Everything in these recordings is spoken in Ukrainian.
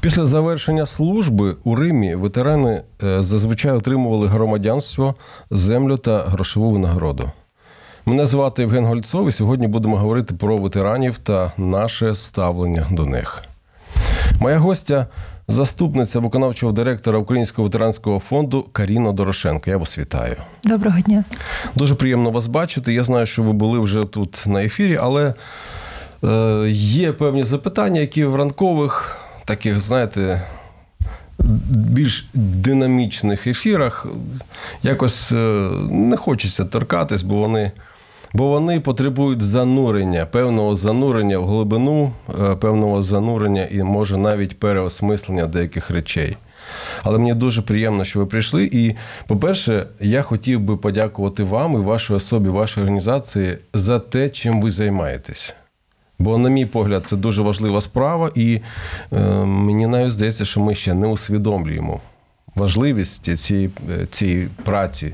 Після завершення служби у Римі ветерани е, зазвичай отримували громадянство, землю та грошову винагороду. Мене звати Євген Гольцов, і сьогодні будемо говорити про ветеранів та наше ставлення до них. Моя гостя заступниця виконавчого директора Українського ветеранського фонду Каріна Дорошенко. Я вас вітаю. Доброго дня. Дуже приємно вас бачити. Я знаю, що ви були вже тут на ефірі, але е, є певні запитання, які в ранкових таких, знаєте, більш динамічних ефірах якось е, не хочеться торкатись, бо вони. Бо вони потребують занурення, певного занурення в глибину, е, певного занурення і може навіть переосмислення деяких речей. Але мені дуже приємно, що ви прийшли. І, по-перше, я хотів би подякувати вам і вашій особі, вашій організації за те, чим ви займаєтесь. Бо, на мій погляд, це дуже важлива справа, і е, мені навіть здається, що ми ще не усвідомлюємо важливість цієї, цієї праці.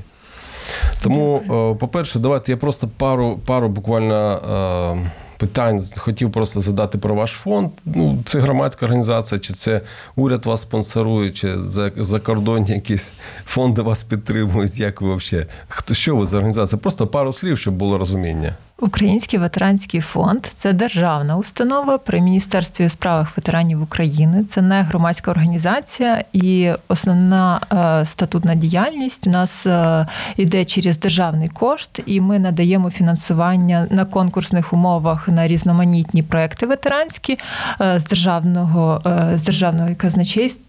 Тому, Добре. по-перше, давайте я просто пару пару буквально питань хотів просто задати про ваш фонд. Ну, Це громадська організація, чи це уряд вас спонсорує, чи за закордонні якісь фонди вас підтримують. Як ви взагалі? Хто що ви за організація? Просто пару слів, щоб було розуміння. Український ветеранський фонд це державна установа при міністерстві у справах ветеранів України. Це не громадська організація, і основна е, статутна діяльність у нас е, йде через державний кошт, і ми надаємо фінансування на конкурсних умовах на різноманітні проекти ветеранські е, з державного з державного казначейства.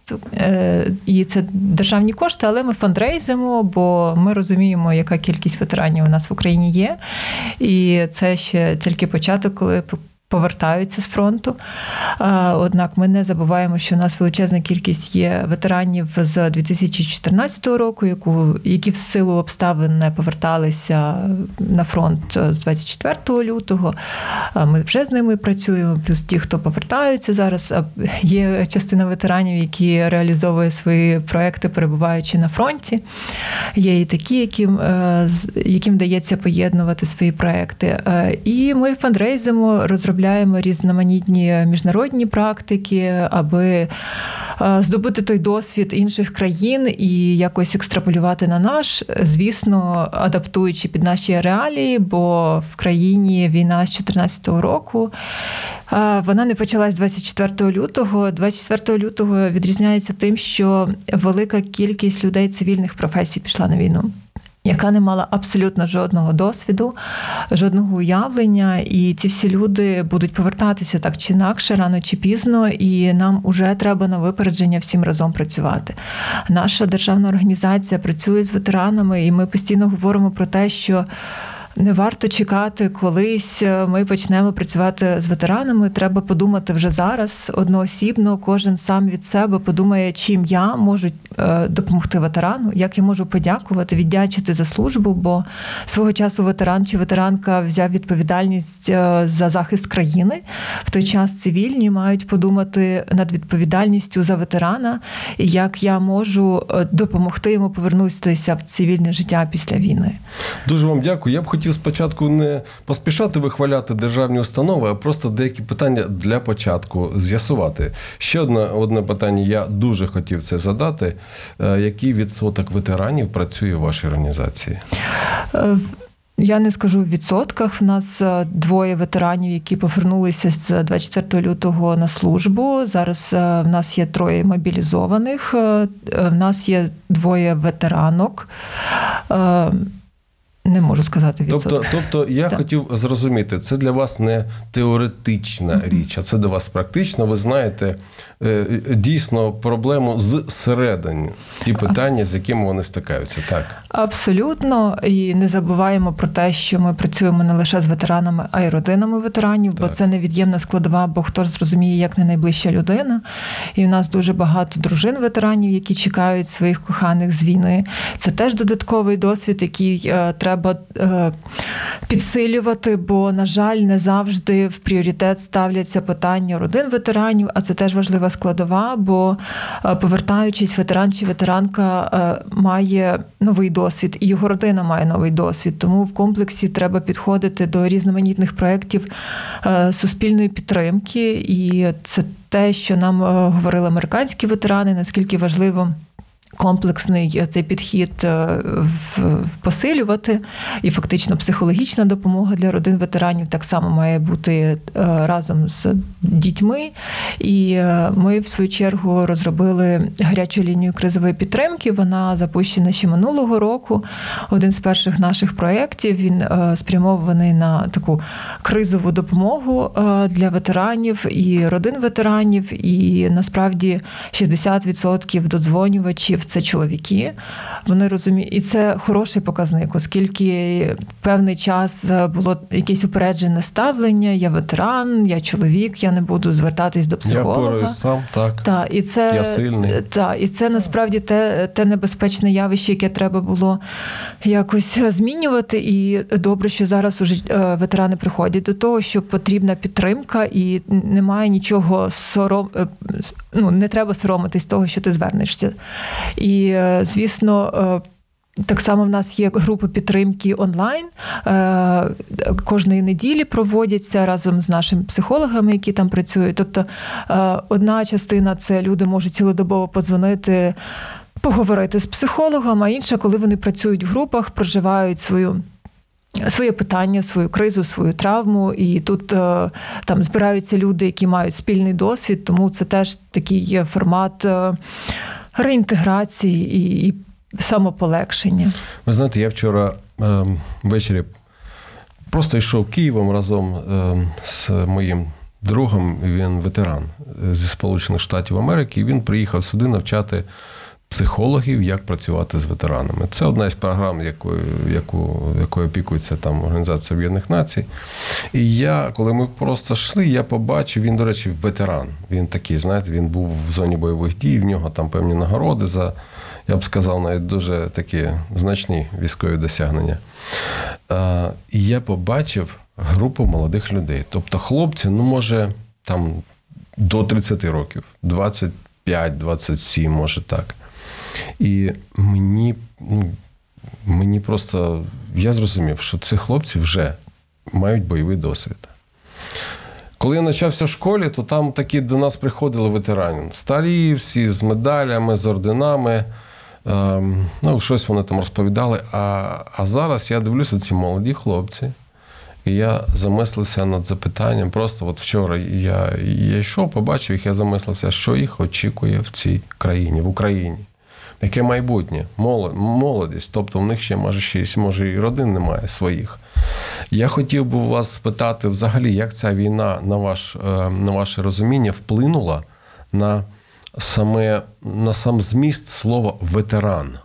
І це державні кошти, але ми фандрейзимо, бо ми розуміємо, яка кількість ветеранів у нас в Україні є. І це ще тільки початок, коли повертаються з фронту. Однак ми не забуваємо, що у нас величезна кількість є ветеранів з 2014 року, яку які в силу обставин не поверталися на фронт з 24 лютого. Ми вже з ними працюємо. Плюс ті, хто повертаються зараз. Є частина ветеранів, які реалізовують свої проекти, перебуваючи на фронті. Є і такі, яким е, яким вдається поєднувати свої проекти. Е, і ми фандрейзимо, розробляємо розробляємо різноманітні міжнародні практики, аби е, здобути той досвід інших країн і якось екстраполювати на наш, звісно, адаптуючи під наші реалії, бо в країні війна з 2014 року. Е, вона не почалась 24 лютого. 24 лютого відрізняється тим, що велика кількість людей цивільних професій пішла на війну яка не мала абсолютно жодного досвіду, жодного уявлення, і ці всі люди будуть повертатися так чи інакше, рано чи пізно, і нам вже треба на випередження всім разом працювати. Наша державна організація працює з ветеранами, і ми постійно говоримо про те, що. Не варто чекати, колись е, ми почнемо працювати з ветеранами. Треба подумати вже зараз одноосібно. Кожен сам від себе подумає, чим я можу е, допомогти ветерану, як я можу подякувати, віддячити за службу. Бо свого часу ветеран чи ветеранка взяв відповідальність е, за захист країни. В той час цивільні мають подумати над відповідальністю за ветерана, і як я можу допомогти йому повернутися в цивільне життя після війни. Дуже вам дякую. Я б хотів хотів спочатку не поспішати вихваляти державні установи, а просто деякі питання для початку з'ясувати. Ще одне одне питання, я дуже хотів це задати. Е, який відсоток ветеранів працює в вашій організації? Е, я не скажу в відсотках. В нас е, двоє ветеранів, які повернулися з 24 лютого на службу. Зараз в нас є троє мобілізованих. В нас є двоє ветеранок. Не можу сказати відсоток. Тобто, тобто я Так. хотів зрозуміти, це для вас не теоретична річ, а це для вас практично. Ви знаєте е, дійсно проблему зсередини, ті питання, з якими вони стикаються. Так. Абсолютно, і не забуваємо про те, що ми працюємо не лише з ветеранами, а й родинами ветеранів, бо Так. це невід'ємна складова, бо хто ж зрозуміє, як не найближча людина. І в нас дуже багато дружин ветеранів, які чекають своїх коханих з війни. Це теж додатковий досвід, який е, треба е, підсилювати, бо, на жаль, не завжди в пріоритет ставляться питання родин ветеранів, а це теж важлива складова, бо е, повертаючись, ветеран чи ветеранка е, має новий досвід, і його родина має новий досвід. Тому в комплексі треба підходити до різноманітних проєктів суспільної підтримки, і це те, що нам говорили американські ветерани, наскільки важливо. Комплексний цей підхід е, посилювати, і фактично психологічна допомога для родин ветеранів так само має бути е, разом з дітьми. І е, ми, в свою чергу, розробили гарячу лінію кризової підтримки. Вона запущена ще минулого року. Один з перших наших проєктів він е, спрямований на таку кризову допомогу е, для ветеранів і родин ветеранів. І насправді 60% додзвонювачів це чоловіки. Вони розуміють, і це хороший показник, оскільки певний час е, було якесь упереджене ставлення. Я ветеран, я чоловік, я не буду звертатись до психолога. впораюсь сам, так. Та, і це, Я сильний. Та, і це насправді те, те небезпечне явище, яке треба було якось змінювати. І добре, що зараз уже е, ветерани приходять до того, що потрібна підтримка, і немає нічого сором, е, ну, не треба соромитись того, що ти звернешся. І, е, звісно, е, так само в нас є групи підтримки онлайн. Е, Кожної неділі проводяться разом з нашими психологами, які там працюють. Тобто, одна частина це люди можуть цілодобово подзвонити, поговорити з психологом, а інша, коли вони працюють в групах, проживають свою. Своє питання, свою кризу, свою травму, і тут там збираються люди, які мають спільний досвід, тому це теж такий формат реінтеграції і, і самополегшення. Ви знаєте, я вчора ем, ввечері просто йшов Києвом разом ем, з моїм другом. Він ветеран е, зі Сполучених Штатів Америки, і він приїхав сюди навчати психологів, як працювати з ветеранами. Це одна із програм, якою, яку, якою опікується там Організація Об'єднаних Націй. І я, коли ми просто йшли, я побачив, він, до речі, ветеран. Він такий, знаєте, він був в зоні бойових дій, в нього там певні нагороди за, я б сказав, навіть дуже такі значні військові досягнення. І я побачив групу молодих людей. Тобто хлопці, ну, може, там до 30 років, 25-27, може так. І мені, ну, мені просто я зрозумів, що ці хлопці вже мають бойовий досвід. Коли я навчався в школі, то там такі до нас приходили ветерані. Старі, всі з медалями, з орденами. Ем, ну, щось вони там розповідали. А, а зараз я дивлюся ці молоді хлопці. І я замислився над запитанням. Просто от вчора я, я йшов, побачив їх, я замислився, що їх очікує в цій країні, в Україні. Яке майбутнє, Моло- молодість, тобто в них ще може щось, може і родин немає своїх. Я хотів би вас спитати взагалі, як ця війна, на, ваш, е, на ваше розуміння, вплинула на саме на сам зміст слова ветеран.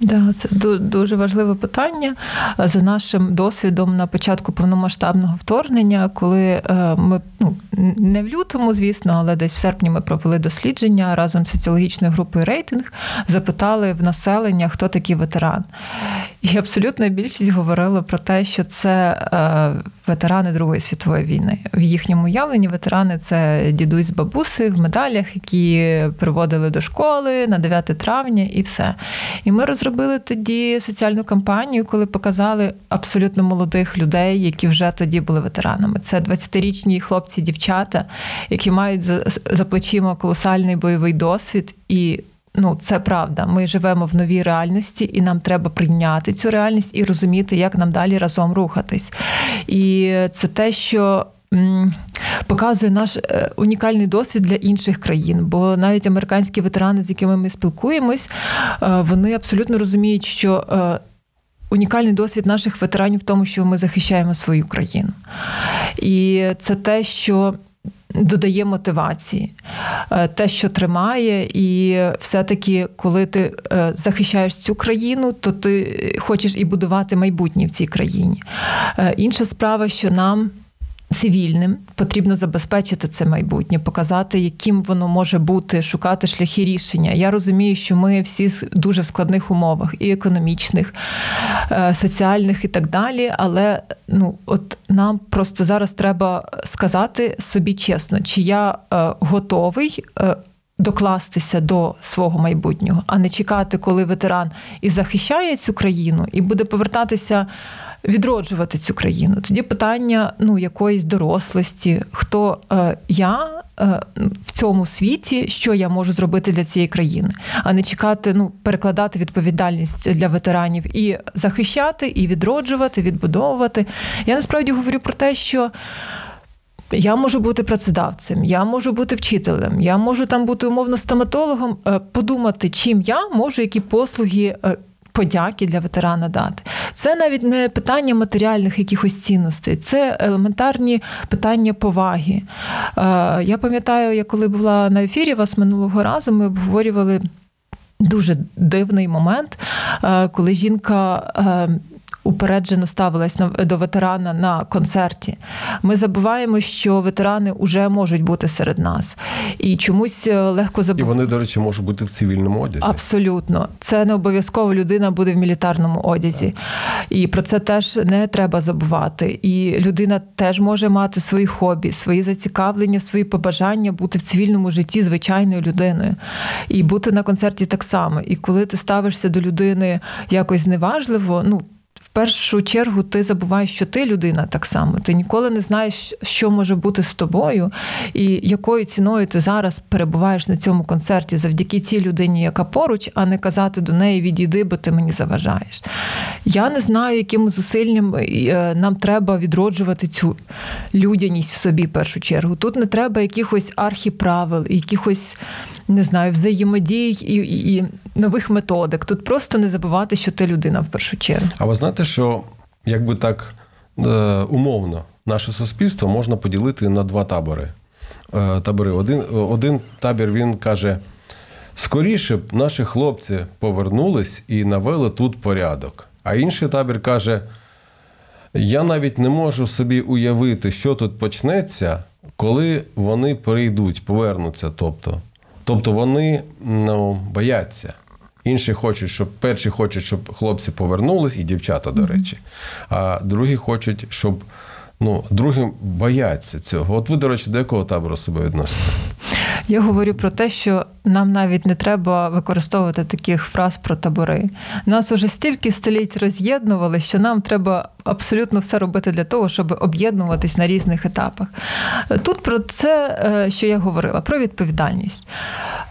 Да, це дуже важливе питання. За нашим досвідом на початку повномасштабного вторгнення, коли е, ми ну не в лютому, звісно, але десь в серпні ми провели дослідження разом з соціологічною групою рейтинг, запитали в населення, хто такий ветеран. І абсолютна більшість говорила про те, що це е, ветерани Другої світової війни. В їхньому уявленні ветерани це дідусь бабуси в медалях, які приводили до школи на 9 травня, і все. І ми розробили тоді соціальну кампанію, коли показали абсолютно молодих людей, які вже тоді були ветеранами. Це 20-річні хлопці, дівчата, які мають за, за плечима колосальний бойовий досвід і. Ну, це правда. Ми живемо в новій реальності, і нам треба прийняти цю реальність і розуміти, як нам далі разом рухатись. І це те, що. Показує наш е, унікальний досвід для інших країн, бо навіть американські ветерани, з якими ми спілкуємось, е, вони абсолютно розуміють, що е, унікальний досвід наших ветеранів в тому, що ми захищаємо свою країну. І це те, що. Додає мотивації, те, що тримає, і все-таки, коли ти захищаєш цю країну, то ти хочеш і будувати майбутнє в цій країні. Інша справа, що нам цивільним потрібно забезпечити це майбутнє, показати, яким воно може бути, шукати шляхи рішення. Я розумію, що ми всі дуже в складних умовах, і економічних, е, соціальних, і так далі. Але ну, от нам просто зараз треба сказати собі чесно, чи я е, готовий. Е, докластися до свого майбутнього, а не чекати, коли ветеран і захищає цю країну, і буде повертатися відроджувати цю країну. Тоді питання ну, якоїсь дорослості, хто е, я е, в цьому світі, що я можу зробити для цієї країни, а не чекати, ну, перекладати відповідальність для ветеранів і захищати, і відроджувати, відбудовувати. Я насправді говорю про те, що. Я можу бути працедавцем, я можу бути вчителем, я можу там бути умовно стоматологом, е, подумати, чим я можу, які послуги е, подяки для ветерана дати. Це навіть не питання матеріальних якихось цінностей, це елементарні питання поваги. Е, я пам'ятаю, я коли була на ефірі вас минулого разу, ми обговорювали. Дуже дивний момент, е, коли жінка е, упереджено ставилась до ветерана на концерті. Ми забуваємо, що ветерани вже можуть бути серед нас. І чомусь е, легко забуваємо. І вони, до речі, можуть бути в цивільному одязі. Абсолютно. Це не обов'язково людина буде в мілітарному одязі. І про це теж не треба забувати. І людина теж може мати свої хобі, свої зацікавлення, свої побажання бути в цивільному житті звичайною людиною. І бути на концерті так само. І коли ти ставишся до людини якось зневажливо, ну першу чергу ти забуваєш, що ти людина так само. Ти ніколи не знаєш, що може бути з тобою, і якою ціною ти зараз перебуваєш на цьому концерті завдяки цій людині, яка поруч, а не казати до неї відійди, бо ти мені заважаєш. Я не знаю, яким зусиллям е, нам треба відроджувати цю людяність в собі в першу чергу. Тут не треба якихось архіправил, якихось не знаю, взаємодій і, і, і нових методик. Тут просто не забувати, що ти людина в першу чергу. А ви знаєте, що якби так е, умовно наше суспільство можна поділити на два табори. Е, табори. Один, Один табір він каже. Скоріше б наші хлопці повернулись і навели тут порядок. А інший табір каже: я навіть не можу собі уявити, що тут почнеться, коли вони прийдуть, повернуться. Тобто, Тобто вони ну, бояться. Інші хочуть, щоб перші хочуть, щоб хлопці повернулись, і дівчата, до речі. А другі хочуть, щоб ну, другі бояться цього. От ви, до речі, до якого табору себе відносите? Я говорю про те, що нам навіть не треба використовувати таких фраз про табори. Нас уже стільки століть роз'єднували, що нам треба абсолютно все робити для того, щоб об'єднуватись на різних етапах. Тут про це, е, що я говорила, про відповідальність.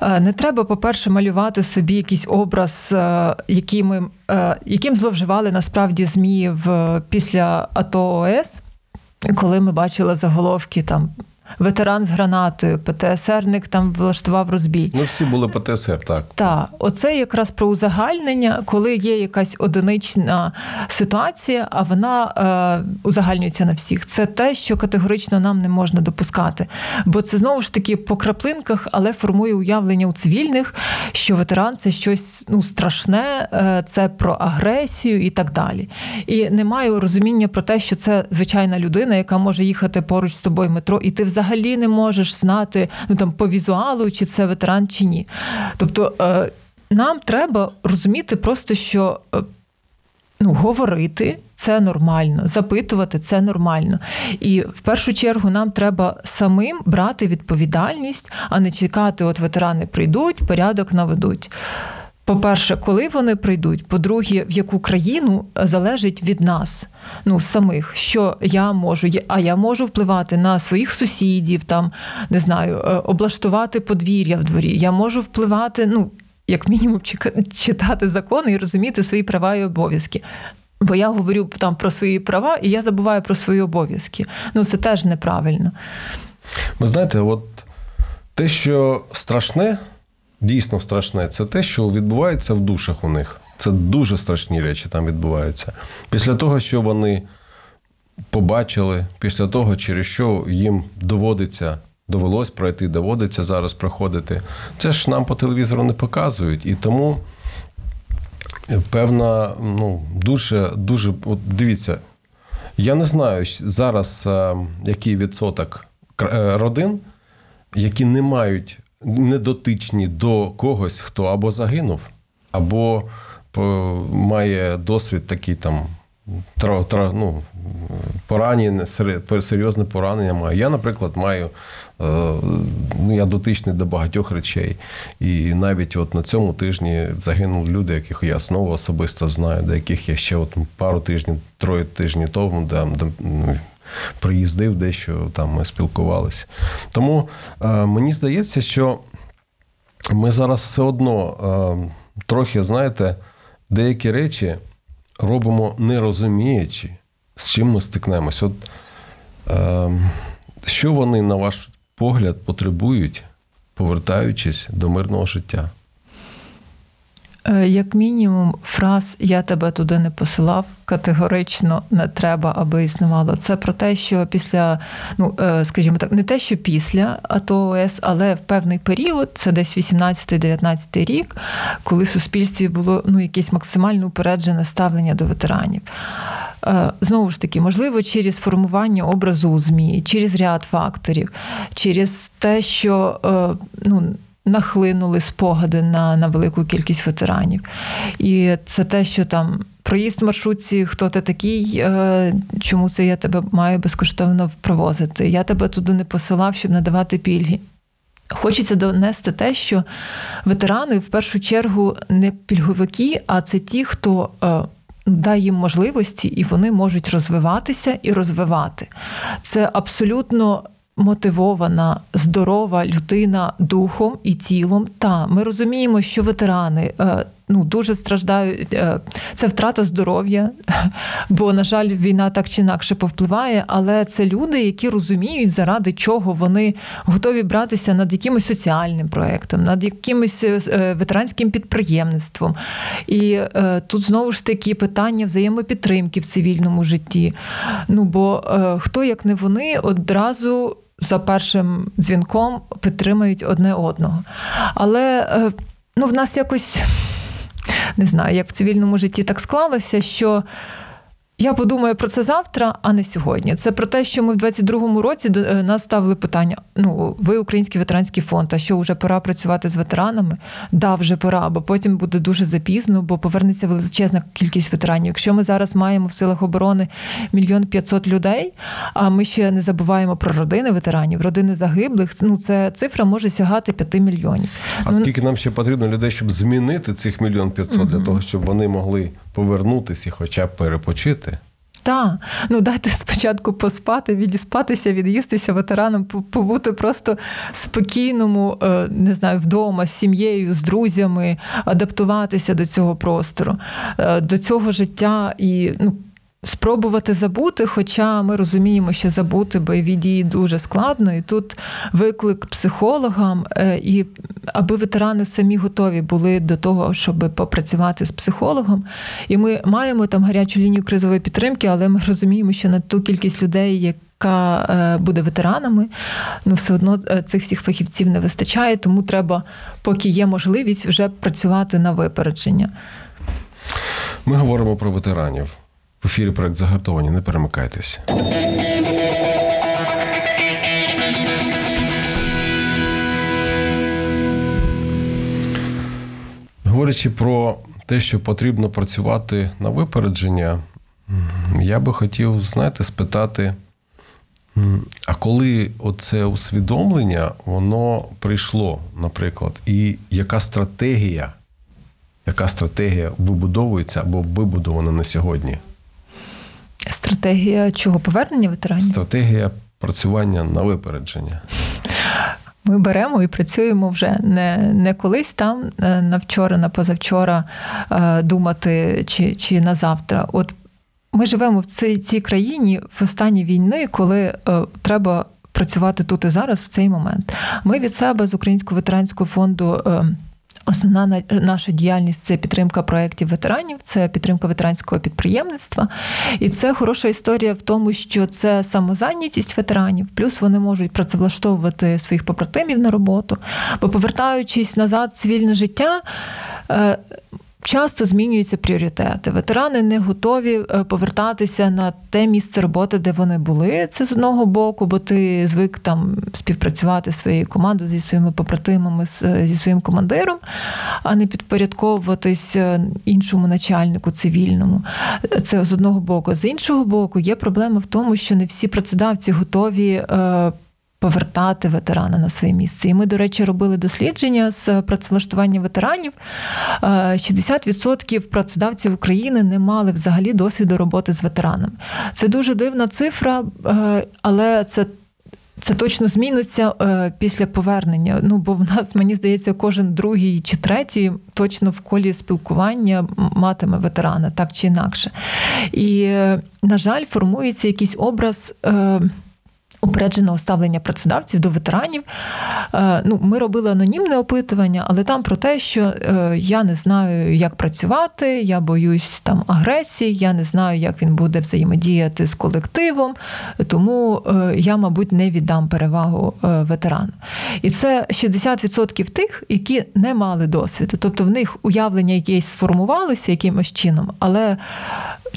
Е, не треба, по-перше, малювати собі якийсь образ, е, який ми, яким зловживали насправді ЗМІ в після АТО ОС. Коли ми бачили заголовки там ветеран з гранатою, ПТСРник там влаштував розбій. Ну, всі були ПТСР, так. Так, оце якраз про узагальнення, коли є якась одинична ситуація, а вона е, узагальнюється на всіх. Це те, що категорично нам не можна допускати. Бо це знову ж таки по краплинках, але формує уявлення у цивільних, що ветеран це щось ну, страшне, е, це про агресію і так далі. І немає розуміння про те, що це звичайна людина, яка може їхати поруч з тобою метро, і ти взагалі взагалі не можеш знати ну там по візуалу, чи це ветеран, чи ні. Тобто е, нам треба розуміти просто, що е, ну, говорити. Це нормально, запитувати це нормально. І в першу чергу нам треба самим брати відповідальність, а не чекати, от ветерани прийдуть, порядок наведуть. По-перше, коли вони прийдуть, по-друге, в яку країну залежить від нас, ну самих, що я можу, а я можу впливати на своїх сусідів, там не знаю, е, облаштувати подвір'я в дворі. Я можу впливати, ну як мінімум, читати закони і розуміти свої права і обов'язки. Бо я говорю там про свої права, і я забуваю про свої обов'язки. Ну це теж неправильно. Ви знаєте, от те, що страшне дійсно страшне, це те, що відбувається в душах у них. Це дуже страшні речі там відбуваються. Після того, що вони побачили, після того, через що їм доводиться, довелось пройти, доводиться зараз проходити, це ж нам по телевізору не показують. І тому певна, ну, дуже, дуже, от дивіться, я не знаю зараз, е, який відсоток е, родин, які не мають недотичні до когось, хто або загинув, або має досвід такий там тра, тра, ну, поранення, серйозне поранення маю. Я, наприклад, маю е, ну, я дотичний до багатьох речей. І навіть от на цьому тижні загинули люди, яких я знову особисто знаю, до яких я ще от пару тижнів, троє тижнів тому де, де, приїздив дещо там ми спілкувалися. Тому е, мені здається, що ми зараз все одно е, трохи, знаєте, деякі речі робимо не розуміючи, з чим ми стикнемось. От е, що вони, на ваш погляд, потребують, повертаючись до мирного життя? Е, як мінімум, фраз Я тебе туди не посилав категорично не треба, аби існувало. Це про те, що після, ну е, скажімо так, не те, що після АТО ОС, але в певний період, це десь 18-19 рік, коли в суспільстві було ну, якесь максимально упереджене ставлення до ветеранів. Е, знову ж таки, можливо, через формування образу у ЗМІ, через ряд факторів, через те, що ну нахлинули спогади на на велику кількість ветеранів. І це те, що там проїзд в маршрутці, хто ти такий, е, чому це я тебе маю безкоштовно провозити? Я тебе туди не посилав, щоб надавати пільги. Хочеться донести те, що ветерани в першу чергу не пільговики, а це ті, хто. Е, дає їм можливості, і вони можуть розвиватися і розвивати. Це абсолютно мотивована, здорова людина духом і тілом. Та ми розуміємо, що ветерани е, ну дуже страждають. Е, це втрата здоров'я, бо, на жаль, війна так чи інакше повпливає. Але це люди, які розуміють, заради чого вони готові братися над якимось соціальним проектом, над якимось е, ветеранським підприємництвом. І тут знову ж таки питання взаємопідтримки в цивільному житті. Ну бо хто як не вони одразу за першим дзвінком підтримують одне одного. Але е, ну, в нас якось не знаю, як в цивільному житті так склалося, що я подумаю про це завтра, а не сьогодні. Це про те, що ми в 22-му році до е, нас ставили питання: ну, ви український ветеранський фонд, а що вже пора працювати з ветеранами? Да, вже пора, бо потім буде дуже запізно, бо повернеться величезна кількість ветеранів. Якщо ми зараз маємо в силах оборони мільйон п'ятсот людей, а ми ще не забуваємо про родини ветеранів, родини загиблих. Ну це цифра може сягати 5 мільйонів. А ну, скільки нам ще потрібно людей, щоб змінити цих мільйон п'ятсот для того, щоб вони могли повернутися і хоча б перепочити. Так, ну дайте спочатку поспати, відіспатися, від'їстися ветеранам, побути просто спокійному, е, не знаю, вдома з сім'єю, з друзями, адаптуватися до цього простору, е, до цього життя і ну, Спробувати забути, хоча ми розуміємо, що забути бойові дії дуже складно, і тут виклик психологам, е, і аби ветерани самі готові були до того, щоб попрацювати з психологом. І ми маємо там гарячу лінію кризової підтримки, але ми розуміємо, що на ту кількість людей, яка е, буде ветеранами, ну все одно е, цих всіх фахівців не вистачає, тому треба, поки є можливість, вже працювати на випередження. Ми говоримо про ветеранів. В ефірі проект загартовані. Не перемикайтесь. Говорячи про те, що потрібно працювати на випередження, я би хотів, знаєте, спитати, а коли оце усвідомлення, воно прийшло, наприклад, і яка стратегія, яка стратегія вибудовується або вибудована на сьогодні? Стратегія чого? Повернення ветеранів? Стратегія працювання на випередження. Ми беремо і працюємо вже не не колись там е, на вчора, на позавчора е, думати чи чи на завтра. От ми живемо в цій цій країні в останні війни, коли е, треба працювати тут і зараз в цей момент. Ми від себе з Українського ветеранського фонду Основна наша діяльність це підтримка проєктів ветеранів, це підтримка ветеранського підприємництва. І це хороша історія в тому, що це самозайнятість ветеранів, плюс вони можуть працевлаштовувати своїх побратимів на роботу. Бо повертаючись назад цивільне життя, е, Часто змінюються пріоритети. Ветерани не готові е, повертатися на те місце роботи, де вони були. Це з одного боку, бо ти звик там співпрацювати своєю командою зі своїми побратимами, е, зі своїм командиром, а не підпорядковуватись е, іншому начальнику цивільному. Це з одного боку. З іншого боку, є проблема в тому, що не всі працедавці готові повертати ветерана на своє місце. І ми, до речі, робили дослідження з працевлаштування ветеранів. 60% е, працедавців України не мали взагалі досвіду роботи з ветеранами. Це дуже дивна цифра, е, але це. Це точно зміниться е, після повернення. Ну, бо в нас, мені здається, кожен другий чи третій точно в колі спілкування матиме ветерана, так чи інакше. І, на жаль, формується якийсь образ. Упередженого ставлення працедавців до ветеранів. Е, ну, Ми робили анонімне опитування, але там про те, що е, я не знаю, як працювати, я боюсь там агресії, я не знаю, як він буде взаємодіяти з колективом, тому е, я, мабуть, не віддам перевагу ветерану. І це 60% тих, які не мали досвіду. Тобто в них уявлення якесь сформувалося якимось чином, але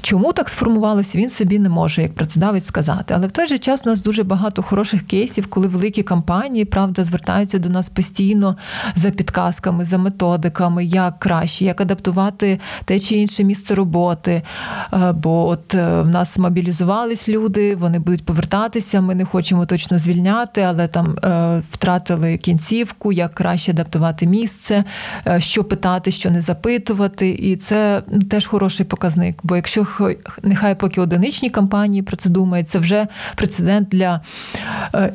чому так сформувалося, він собі не може, як працедавець сказати. Але в той же час у нас дуже багато хороших кейсів, коли великі компанії правда звертаються до нас постійно за підказками, за методиками, як краще, як адаптувати те чи інше місце роботи. Е, бо от е, в нас мобілізувались люди, вони будуть повертатися. Ми не хочемо точно звільняти, але там е, втратили кінцівку, як краще адаптувати місце, що питати, що не запитувати. І це теж хороший показник. Бо якщо нехай поки одиничні компанії про це думають, це вже прецедент для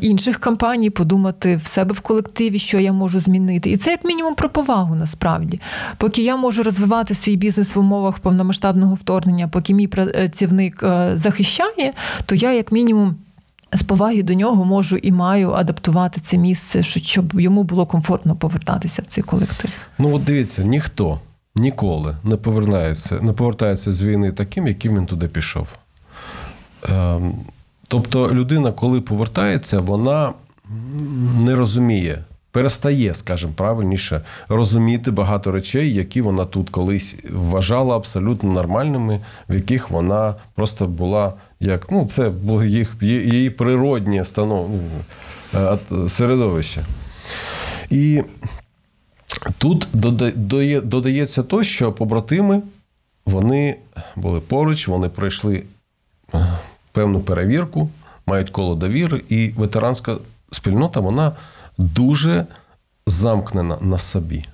інших компаній, подумати в себе в колективі, що я можу змінити. І це як мінімум про повагу насправді. Поки я можу розвивати свій бізнес в умовах повномасштабного вторгнення, поки мій працівник е, захищає, то я як мінімум. З поваги до нього можу і маю адаптувати це місце, щоб йому було комфортно повертатися в цей колектив. Ну от дивіться, ніхто ніколи не повертається, не повертається з війни таким, яким він туди пішов. Ем, Тобто людина, коли повертається, вона не розуміє, перестає, скажімо, правильніше, розуміти багато речей, які вона тут колись вважала абсолютно нормальними, в яких вона просто була як ну, це було їх, її природнє. Ну, е, середовище. І тут додається то, що побратими вони були поруч, вони пройшли певну перевірку, мають коло довіри, і ветеранська спільнота вона дуже замкнена на собі.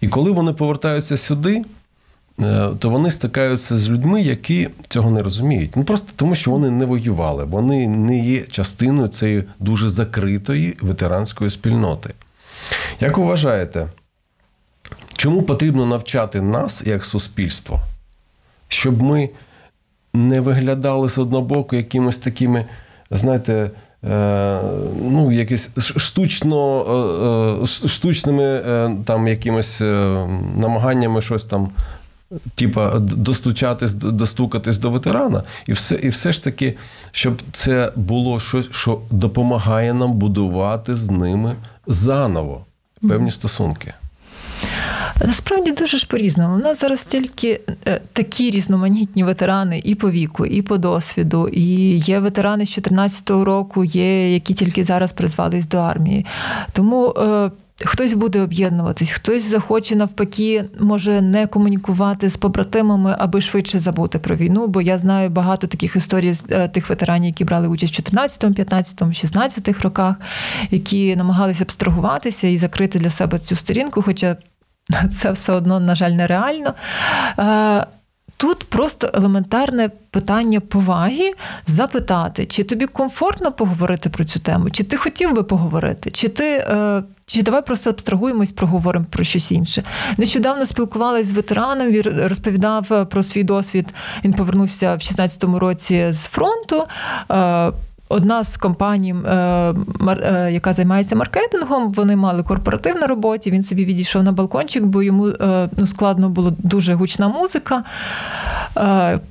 І коли вони повертаються сюди, е, то вони стикаються з людьми, які цього не розуміють. Ну просто тому, що вони не воювали, вони не є частиною цієї дуже закритої ветеранської спільноти. Як ви вважаєте, чому потрібно навчати нас як суспільство, щоб ми не виглядали з одного боку якимось такими, знаєте, е, ну, якісь штучно, е, е, штучними там якимось намаганнями щось там. Типа достучатись, достукатись до ветерана, і все і все ж таки, щоб це було щось, що допомагає нам будувати з ними заново певні стосунки. Насправді дуже ж по-різному. У нас зараз тільки е, такі різноманітні ветерани і по віку, і по досвіду. І є ветерани з 2014 року, є які тільки зараз призвались до армії. Тому. Е, хтось буде об'єднуватись, хтось захоче навпаки, може не комунікувати з побратимами, аби швидше забути про війну. Бо я знаю багато таких історій з е, тих ветеранів, які брали участь в 14, 15, 16 роках, які намагалися абстрагуватися і закрити для себе цю сторінку. Хоча це все одно, на жаль, нереально. Е, тут просто елементарне питання поваги запитати, чи тобі комфортно поговорити про цю тему, чи ти хотів би поговорити, чи ти. Е, чи давай просто абстрагуємось, проговоримо про щось інше. Нещодавно спілкувалася з ветераном, він розповідав е, про свій досвід. Він повернувся в 16-му році з фронту одна з компаній, е, яка займається маркетингом, вони мали корпоратив на роботі. Він собі відійшов на балкончик, бо йому ну, складно було дуже гучна музика.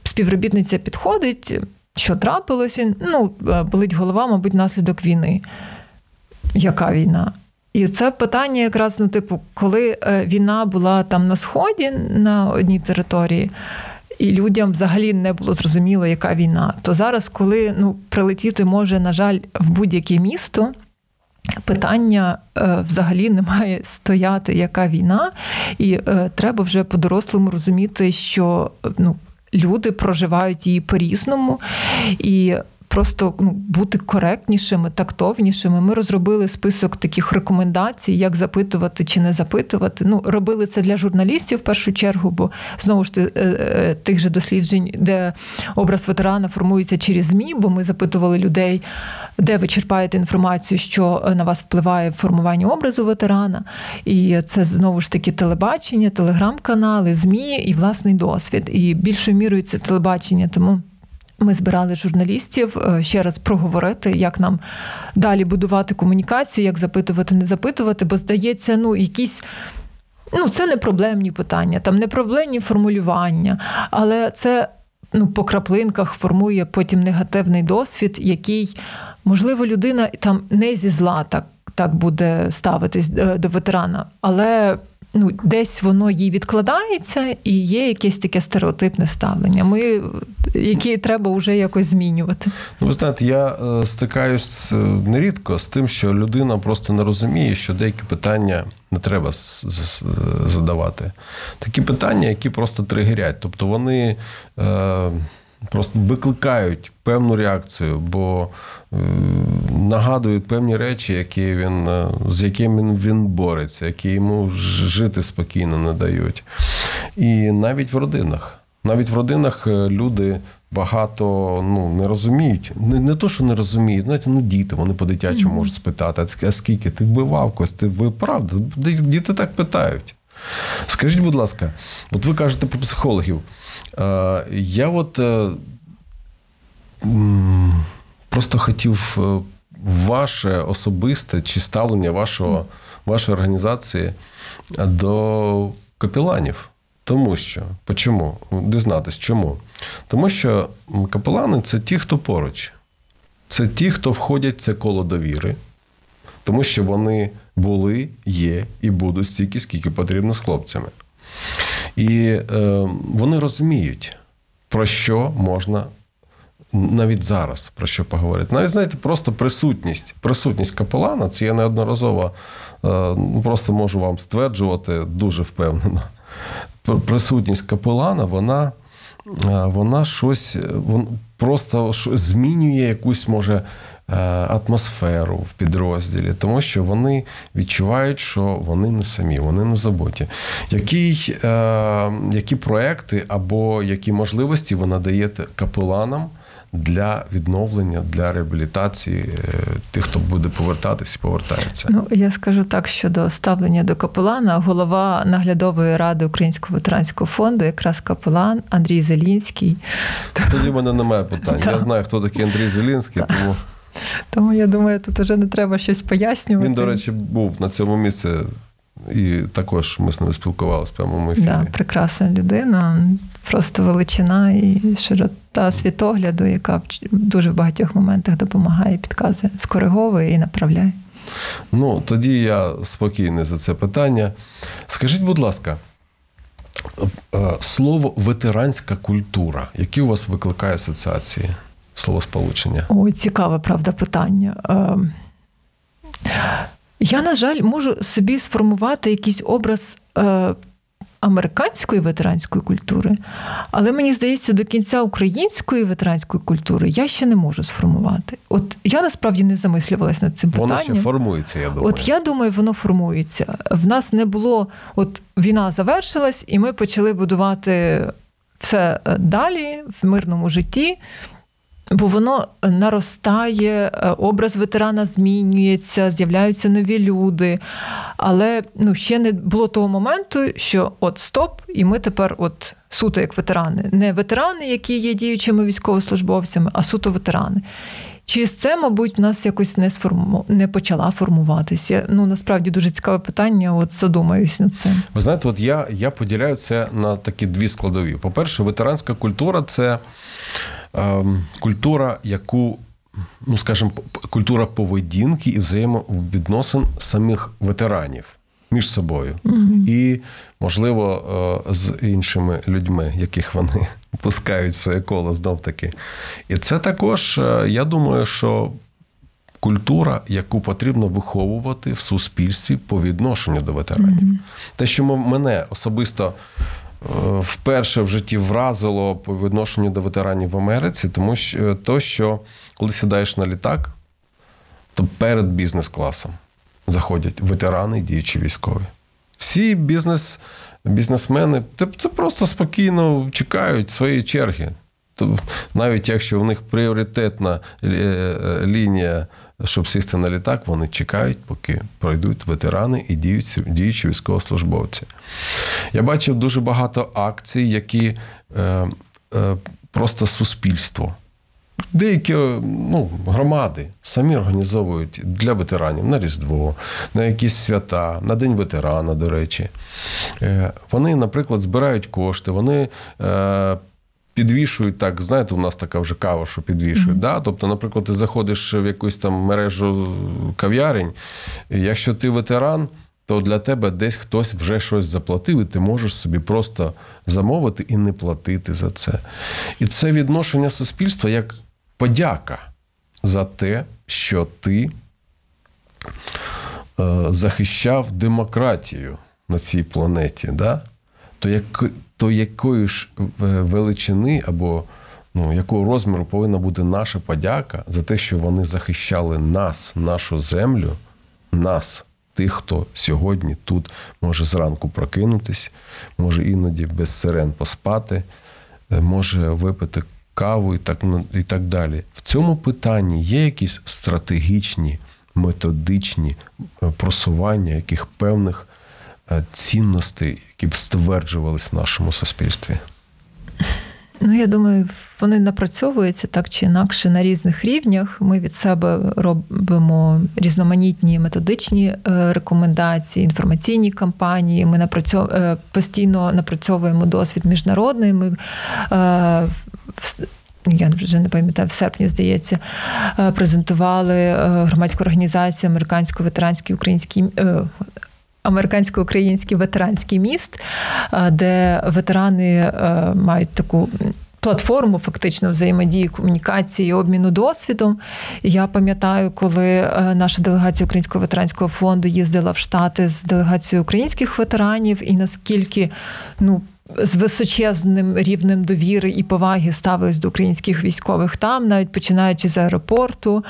Співробітниця підходить. Що трапилось? Він ну, болить голова, мабуть, наслідок війни. Яка війна? І це питання, якраз, ну, типу, коли війна була там на сході на одній території, і людям взагалі не було зрозуміло, яка війна. То зараз, коли ну, прилетіти може, на жаль, в будь-яке місто. Питання е, взагалі не має стояти, яка війна, і е, треба вже по-дорослому розуміти, що ну, люди проживають її по-різному, і просто ну, бути коректнішими, тактовнішими. Ми розробили список таких рекомендацій, як запитувати чи не запитувати. Ну, робили це для журналістів в першу чергу, бо знову ж е, е, тих же досліджень, де образ ветерана формується через ЗМІ, бо ми запитували людей, де ви черпаєте інформацію, що на вас впливає в формуванні образу ветерана. І це знову ж таки телебачення, телеграм-канали, ЗМІ і власний досвід. І більшою мірою це телебачення, тому. Ми збирали журналістів е, ще раз проговорити, як нам далі будувати комунікацію, як запитувати, не запитувати, бо здається, ну якісь. Ну, це не проблемні питання, там не проблемні формулювання, але це ну, по краплинках формує потім негативний досвід, який, можливо, людина там не зі зла так так буде ставитись е, до ветерана, але ну, десь воно їй відкладається, і є якесь таке стереотипне ставлення, ми, які треба вже якось змінювати. Ну, ви знаєте, я е, стикаюсь е, нерідко з тим, що людина просто не розуміє, що деякі питання не треба задавати. Такі питання, які просто тригерять. Тобто вони. Е, просто викликають певну реакцію, бо нагадують певні речі, які він, е, з якими він бореться, які йому жити спокійно не дають. І навіть в родинах. Навіть в родинах е, люди багато ну, не розуміють. Не не то, що не розуміють, знаєте, ну діти, вони по-дитячому mm-hmm. можуть спитати, а скільки ти вбивав когось, ти ви правда? Діти так питають. Скажіть, будь ласка, от ви кажете про психологів. Я от е, просто хотів е, ваше особисте чи ставлення вашого, вашої організації до капеланів. Тому що, чому? Дізнатись, чому? Тому що капелани це ті, хто поруч. Це ті, хто входять в це коло довіри, тому що вони були, є і будуть стільки, скільки потрібно з хлопцями. І е, вони розуміють, про що можна навіть зараз про що поговорити. Навіть знаєте, просто присутність. Присутність капелана, це я неодноразово е, просто можу вам стверджувати дуже впевнено. Присутність капелана, вона. Е, вона щось вон, просто змінює якусь, може, Е, атмосферу в підрозділі, тому що вони відчувають, що вони не самі, вони на заботі. Які, е, які проекти або які можливості ви надаєте капеланам? Для відновлення, для реабілітації е, тих, хто буде повертатись і повертається. Ну я скажу так щодо ставлення до капелана. Голова наглядової ради Українського ветеранського фонду, якраз капелан Андрій Зелінський. Тоді в мене немає питань. Я знаю, хто такий Андрій Зелінський, тому. Тому я думаю, тут вже не треба щось пояснювати. Він, до речі, був на цьому місці, і також ми з ними спілкувалися в прямому ефірі. Да, прекрасна людина, просто величина і широта світогляду, яка в дуже в багатьох моментах допомагає, підказує, скориговує і направляє. Ну, тоді я спокійний за це питання. Скажіть, будь ласка, е, слово ветеранська культура, які у вас викликає асоціації? словосполучення? Ой, цікаве, правда, питання. Ем, я, на жаль, можу собі сформувати якийсь образ е, американської ветеранської культури, але мені здається, до кінця української ветеранської культури я ще не можу сформувати. От я насправді не замислювалася над цим питанням. Воно ще формується, я думаю. От я думаю, воно формується. В нас не було, от війна завершилась, і ми почали будувати все е, далі в мирному житті. Бо воно наростає, е, образ ветерана змінюється, з'являються нові люди. Але ну, ще не було того моменту, що от стоп, і ми тепер от суто як ветерани. Не ветерани, які є діючими військовослужбовцями, а суто ветерани. через це, мабуть, в нас якось не сформу... не почала формуватися. Ну насправді дуже цікаве питання. От задумаюсь над цим. Ви знаєте, от я, я поділяю це на такі дві складові. По-перше, ветеранська культура це культура, яку, ну скажімо, культура поведінки і взаємовідносин самих ветеранів між собою. І, можливо, е, з іншими людьми, яких вони пускають в своє коло знов таки. І це також, е, я думаю, що культура, яку потрібно виховувати в суспільстві по відношенню до ветеранів. Те, що мене особисто вперше в житті вразило по відношенню до ветеранів в Америці, тому що то, що коли сідаєш на літак, то перед бізнес-класом заходять ветерани і діючі військові. Всі бізнес, бізнесмени це, просто спокійно чекають своєї черги. Навіть якщо в них пріоритетна е, е, лінія, щоб сісти на літак, вони чекають, поки пройдуть ветерани і діючі, діючі військовослужбовці. Я бачив дуже багато акцій, які е, е, просто суспільство. Деякі ну, громади самі організовують для ветеранів на Різдво, на якісь свята, на День ветерана, до речі. Е, Вони, наприклад, збирають кошти, вони е, підвішують так, знаєте, у нас така вже кава, що підвішують. Да? Тобто, наприклад, ти заходиш в якусь там мережу кав'ярень, якщо ти ветеран. То для тебе десь хтось вже щось заплатив, і ти можеш собі просто замовити і не платити за це. І це відношення суспільства як подяка за те, що ти е, захищав демократію на цій планеті. Да? То, як, то якої ж е, величини або ну, якого розміру повинна бути наша подяка за те, що вони захищали нас, нашу землю, нас, тих, хто сьогодні тут може зранку прокинутись, може іноді без сирен поспати, е, може випити каву і так, ну, і так далі. В цьому питанні є якісь стратегічні, методичні е, просування яких певних цінностей, які б стверджувались в нашому суспільстві. Ну, я думаю, вони напрацьовуються так чи інакше на різних рівнях. Ми від себе робимо різноманітні методичні е, рекомендації, інформаційні кампанії. Ми напрацьов... е, постійно напрацьовуємо досвід міжнародний. Ми е, я вже не пам'ятаю, в серпні, здається, е, презентували громадську організацію Американсько ветеранський український американсько-український ветеранський міст, де ветерани мають таку. Платформу фактично взаємодії, комунікації, обміну досвідом. Я пам'ятаю, коли наша делегація Українського ветеранського фонду їздила в Штати з делегацією українських ветеранів, і наскільки ну. З височезним рівнем довіри і поваги ставились до українських військових там, навіть починаючи з аеропорту,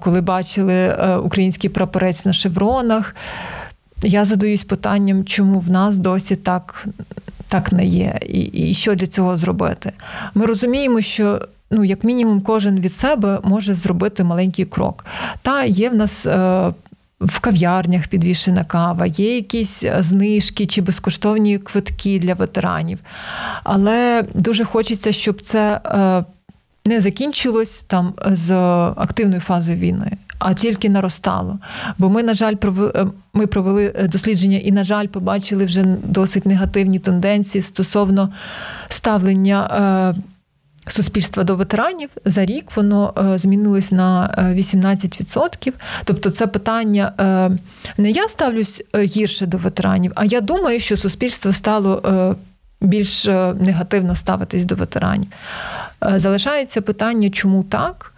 коли бачили український прапорець на шевронах. Я задаюсь питанням, чому в нас досі так так не є, і, і що для цього зробити. Ми розуміємо, що. Ну, як мінімум, кожен від себе може зробити маленький крок. Та є в нас е, в кав'ярнях підвішена кава, є якісь знижки чи безкоштовні квитки для ветеранів. Але дуже хочеться, щоб це е, не закінчилось там з активною фазою війни а тільки наростало. Бо ми, на жаль, провели, е, ми провели е, дослідження і, на жаль, побачили вже досить негативні тенденції стосовно ставлення. Е, суспільства до ветеранів за рік воно змінилось на 18%. Тобто, це питання не я ставлюсь гірше до ветеранів, а я думаю, що суспільство стало більш негативно ставитись до ветеранів. Залишається питання, чому так?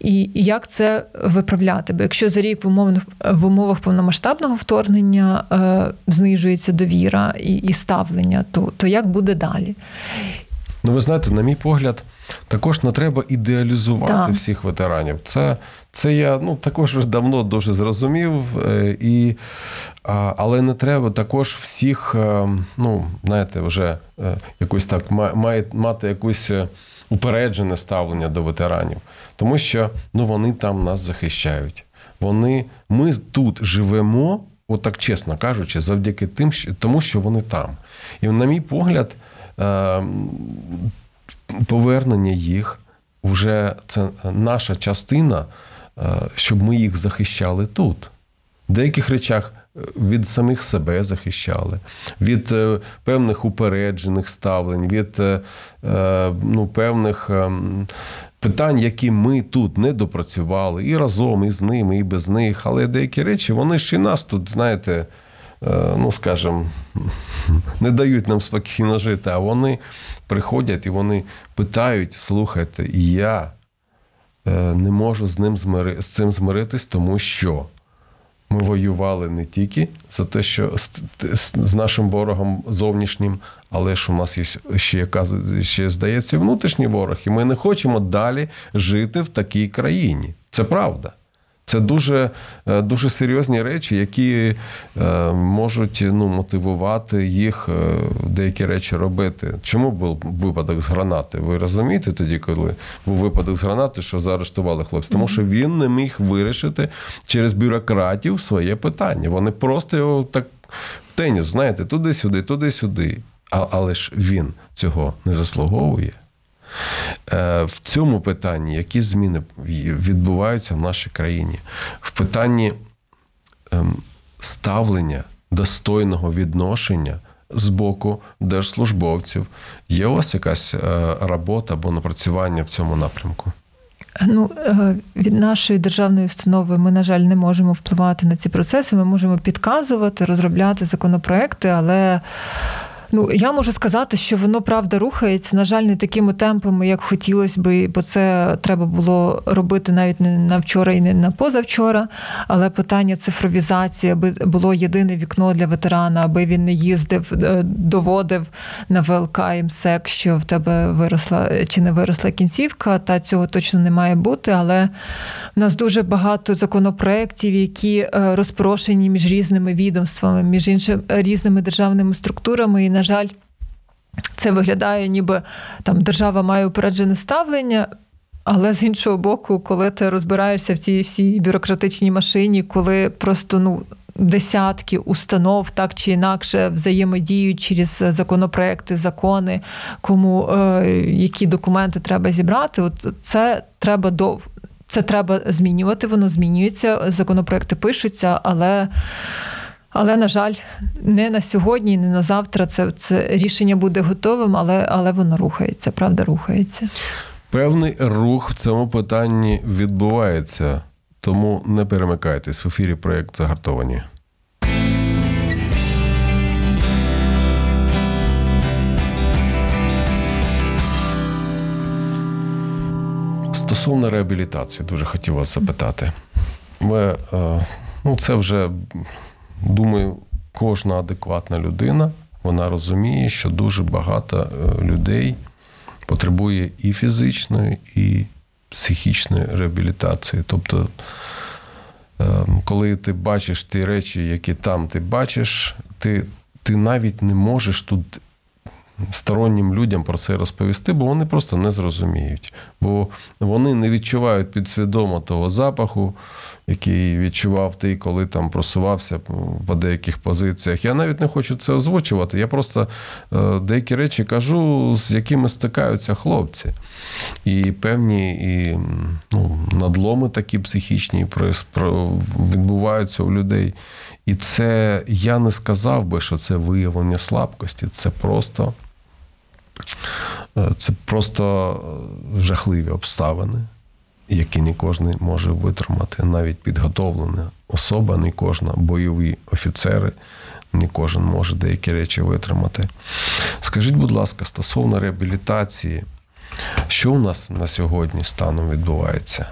і як це виправляти? Бо якщо за рік в умовах в умовах повномасштабного вторгнення е, знижується довіра і і ставлення, то, то як буде далі? Ну, ви знаєте, на мій погляд. Також не треба ідеалізувати так. всіх ветеранів. Це це я ну, також вже давно дуже зрозумів, е, і, але не треба також всіх, е, ну, знаєте, вже якось так має мати якусь упереджене ставлення до ветеранів, тому що ну, вони там нас захищають. Вони, Ми тут живемо, отак чесно кажучи, завдяки тим, що, тому що вони там. І, на мій погляд, е, повернення їх вже це наша частина, е, щоб ми їх захищали тут. В деяких речах е, від самих себе захищали, від е, певних упереджених ставлень, від ну, певних питань, які ми тут не допрацювали, і разом, і з ними, і без них. Але деякі речі, вони ж і нас тут, знаєте, ну скажімо, не дають нам спокійно жити, а вони приходять і вони питають: слухайте, я е, не можу з ним змири, з цим змиритись, тому що ми воювали не тільки за те, що з нашим ворогом зовнішнім, але ж у нас є ще, яка, ще здається, внутрішній ворог, і ми не хочемо далі жити в такій країні. Це правда. Це дуже, е, дуже серйозні речі, які е, можуть ну, мотивувати їх е, деякі речі робити. Чому був випадок з гранати? Ви розумієте тоді, коли був випадок з гранати, що заарештували хлопця? Тому що він не міг вирішити через бюрократів своє питання. Вони просто його так в теніс, знаєте, туди-сюди, туди-сюди. А, але ж він цього не заслуговує. Е, В цьому питанні які зміни відбуваються в нашій країні? В питанні ем, ставлення достойного відношення з боку держслужбовців. Є у вас якась е, робота або напрацювання в цьому напрямку? Ну, е, від нашої державної установи ми, на жаль, не можемо впливати на ці процеси. Ми можемо підказувати, розробляти законопроекти, але Ну, я можу сказати, що воно правда рухається. На жаль, не такими темпами, як хотілося би, бо це треба було робити навіть не на вчора і не на позавчора. Але питання цифровізації, аби було єдине вікно для ветерана, аби він не їздив, е, доводив на ВЛК МСЕК, що в тебе виросла чи не виросла кінцівка, та цього точно не має бути. Але в нас дуже багато законопроєктів, які е, розпрошені між різними відомствами, між іншими різними державними структурами. І на жаль, це виглядає, ніби там держава має упереджене ставлення. Але з іншого боку, коли ти розбираєшся в цій всій бюрократичній машині, коли просто ну десятки установ так чи інакше взаємодіють через законопроекти, закони, кому е, які документи треба зібрати, от це треба до це треба змінювати. Воно змінюється, законопроекти пишуться, але. Але, на жаль, не на сьогодні, не на завтра. Це це рішення буде готовим, але але воно рухається, правда, рухається. Певний рух в цьому питанні відбувається, тому не перемикайтесь в ефірі. Проєкт загартовані. Стосовно реабілітації, дуже хотів вас запитати. Ми, е, ну, це вже думаю, кожна адекватна людина вона розуміє, що дуже багато е, людей потребує і фізичної, і психічної реабілітації. Тобто, е, коли ти бачиш ті речі, які там ти бачиш, ти, ти навіть не можеш тут. Стороннім людям про це розповісти, бо вони просто не зрозуміють. Бо вони не відчувають підсвідомо того запаху, який відчував ти, коли там просувався по деяких позиціях. Я навіть не хочу це озвучувати. Я просто е, деякі речі кажу, з якими стикаються хлопці. І певні і, ну, надломи такі психічні відбуваються у людей. І це я не сказав би, що це виявлення слабкості. Це просто. Е, це просто жахливі обставини які не кожен може витримати, навіть підготовлена особа, не кожна, бойові офіцери, не кожен може деякі речі витримати. Скажіть, будь ласка, стосовно реабілітації, що у нас на сьогодні станом відбувається?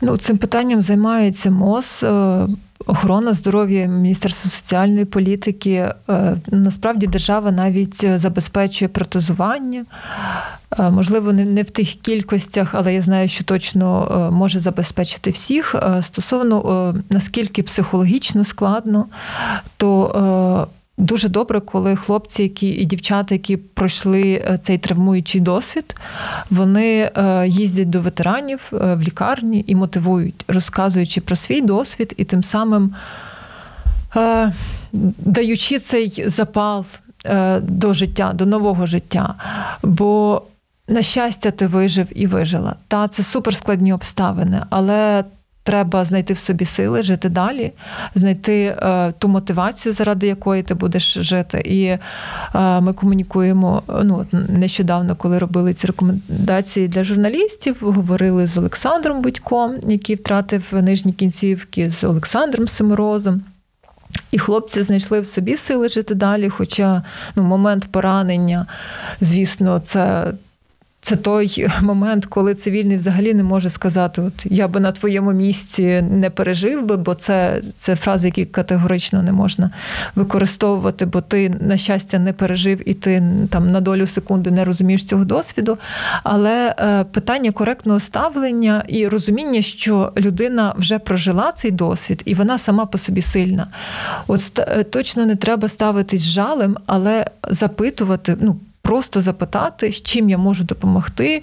Ну, Цим питанням займається МОЗ. Е, охорона здоров'я, Міністерство соціальної політики. Е, насправді держава навіть забезпечує протезування. Е, можливо, не в тих кількостях, але я знаю, що точно може забезпечити всіх. Стосовно наскільки психологічно складно, то Дуже добре, коли хлопці, які і дівчата, які пройшли е, цей травмуючий досвід, вони е, їздять до ветеранів е, в лікарні і мотивують, розказуючи про свій досвід і тим самим даючи цей запал до життя, до нового життя. Бо на щастя, ти вижив і вижила. Та це суперскладні обставини, але треба знайти в собі сили, жити далі, знайти е, ту мотивацію, заради якої ти будеш жити. І е, ми комунікуємо ну, нещодавно, коли робили ці рекомендації для журналістів, говорили з Олександром Будьком, який втратив нижні кінцівки, з Олександром Семорозом. І хлопці знайшли в собі сили жити далі. Хоча ну, момент поранення, звісно, це. Це той момент, коли цивільний взагалі не може сказати: От я би на твоєму місці не пережив би, бо це, це фрази, які категорично не можна використовувати, бо ти, на щастя, не пережив і ти там на долю секунди не розумієш цього досвіду. Але е, питання коректного ставлення і розуміння, що людина вже прожила цей досвід, і вона сама по собі сильна. От е, точно не треба ставитись жалем, але запитувати, ну. Просто запитати, з чим я можу допомогти,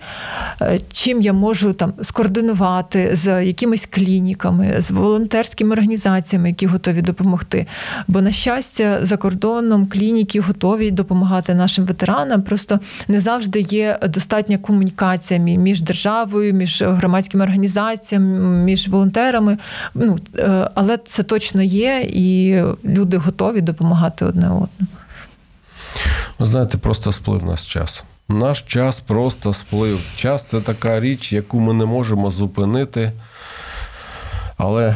е, чим я можу там скоординувати з якимись клініками, з волонтерськими організаціями, які готові допомогти. Бо, на щастя, за кордоном клініки готові допомагати нашим ветеранам. Просто не завжди є достатня комунікація між державою, між громадськими організаціями, між волонтерами. Ну, е, але це точно є, і люди готові допомагати одне одному. Ви знаєте, просто сплив наш час. Наш час просто сплив. Час це така річ, яку ми не можемо зупинити. Але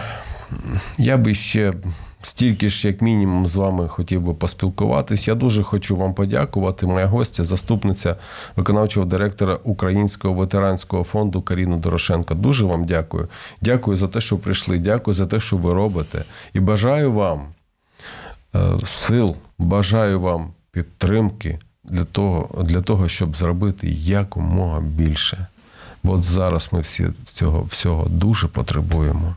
я би ще стільки ж, як мінімум, з вами хотів би поспілкуватись. Я дуже хочу вам подякувати. Моя гостя, заступниця виконавчого директора Українського ветеранського фонду Каріна Дорошенко. Дуже вам дякую. Дякую за те, що прийшли. Дякую за те, що ви робите. І бажаю вам е, сил, бажаю вам підтримки для того, для того, щоб зробити якомога більше. Бо от зараз ми всі цього всього дуже потребуємо.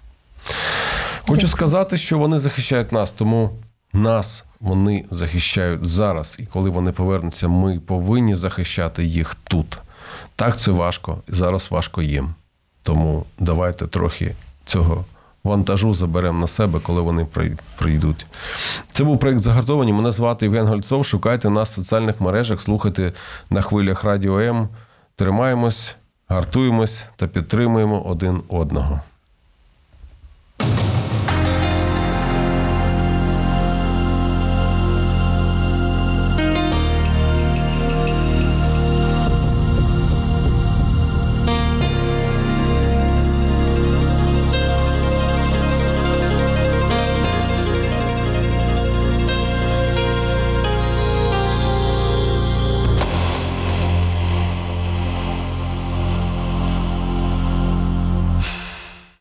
Хочу сказати, що вони захищають нас, тому нас вони захищають зараз. І коли вони повернуться, ми повинні захищати їх тут. Так це важко, і зараз важко їм. Тому давайте трохи цього вантажу заберемо на себе, коли вони прийдуть. Це був проект Загартовані. Мене звати Євген Гольцов. Шукайте нас в соціальних мережах, слухайте на хвилях Радіо М. Тримаємось, гартуємось та підтримуємо один одного.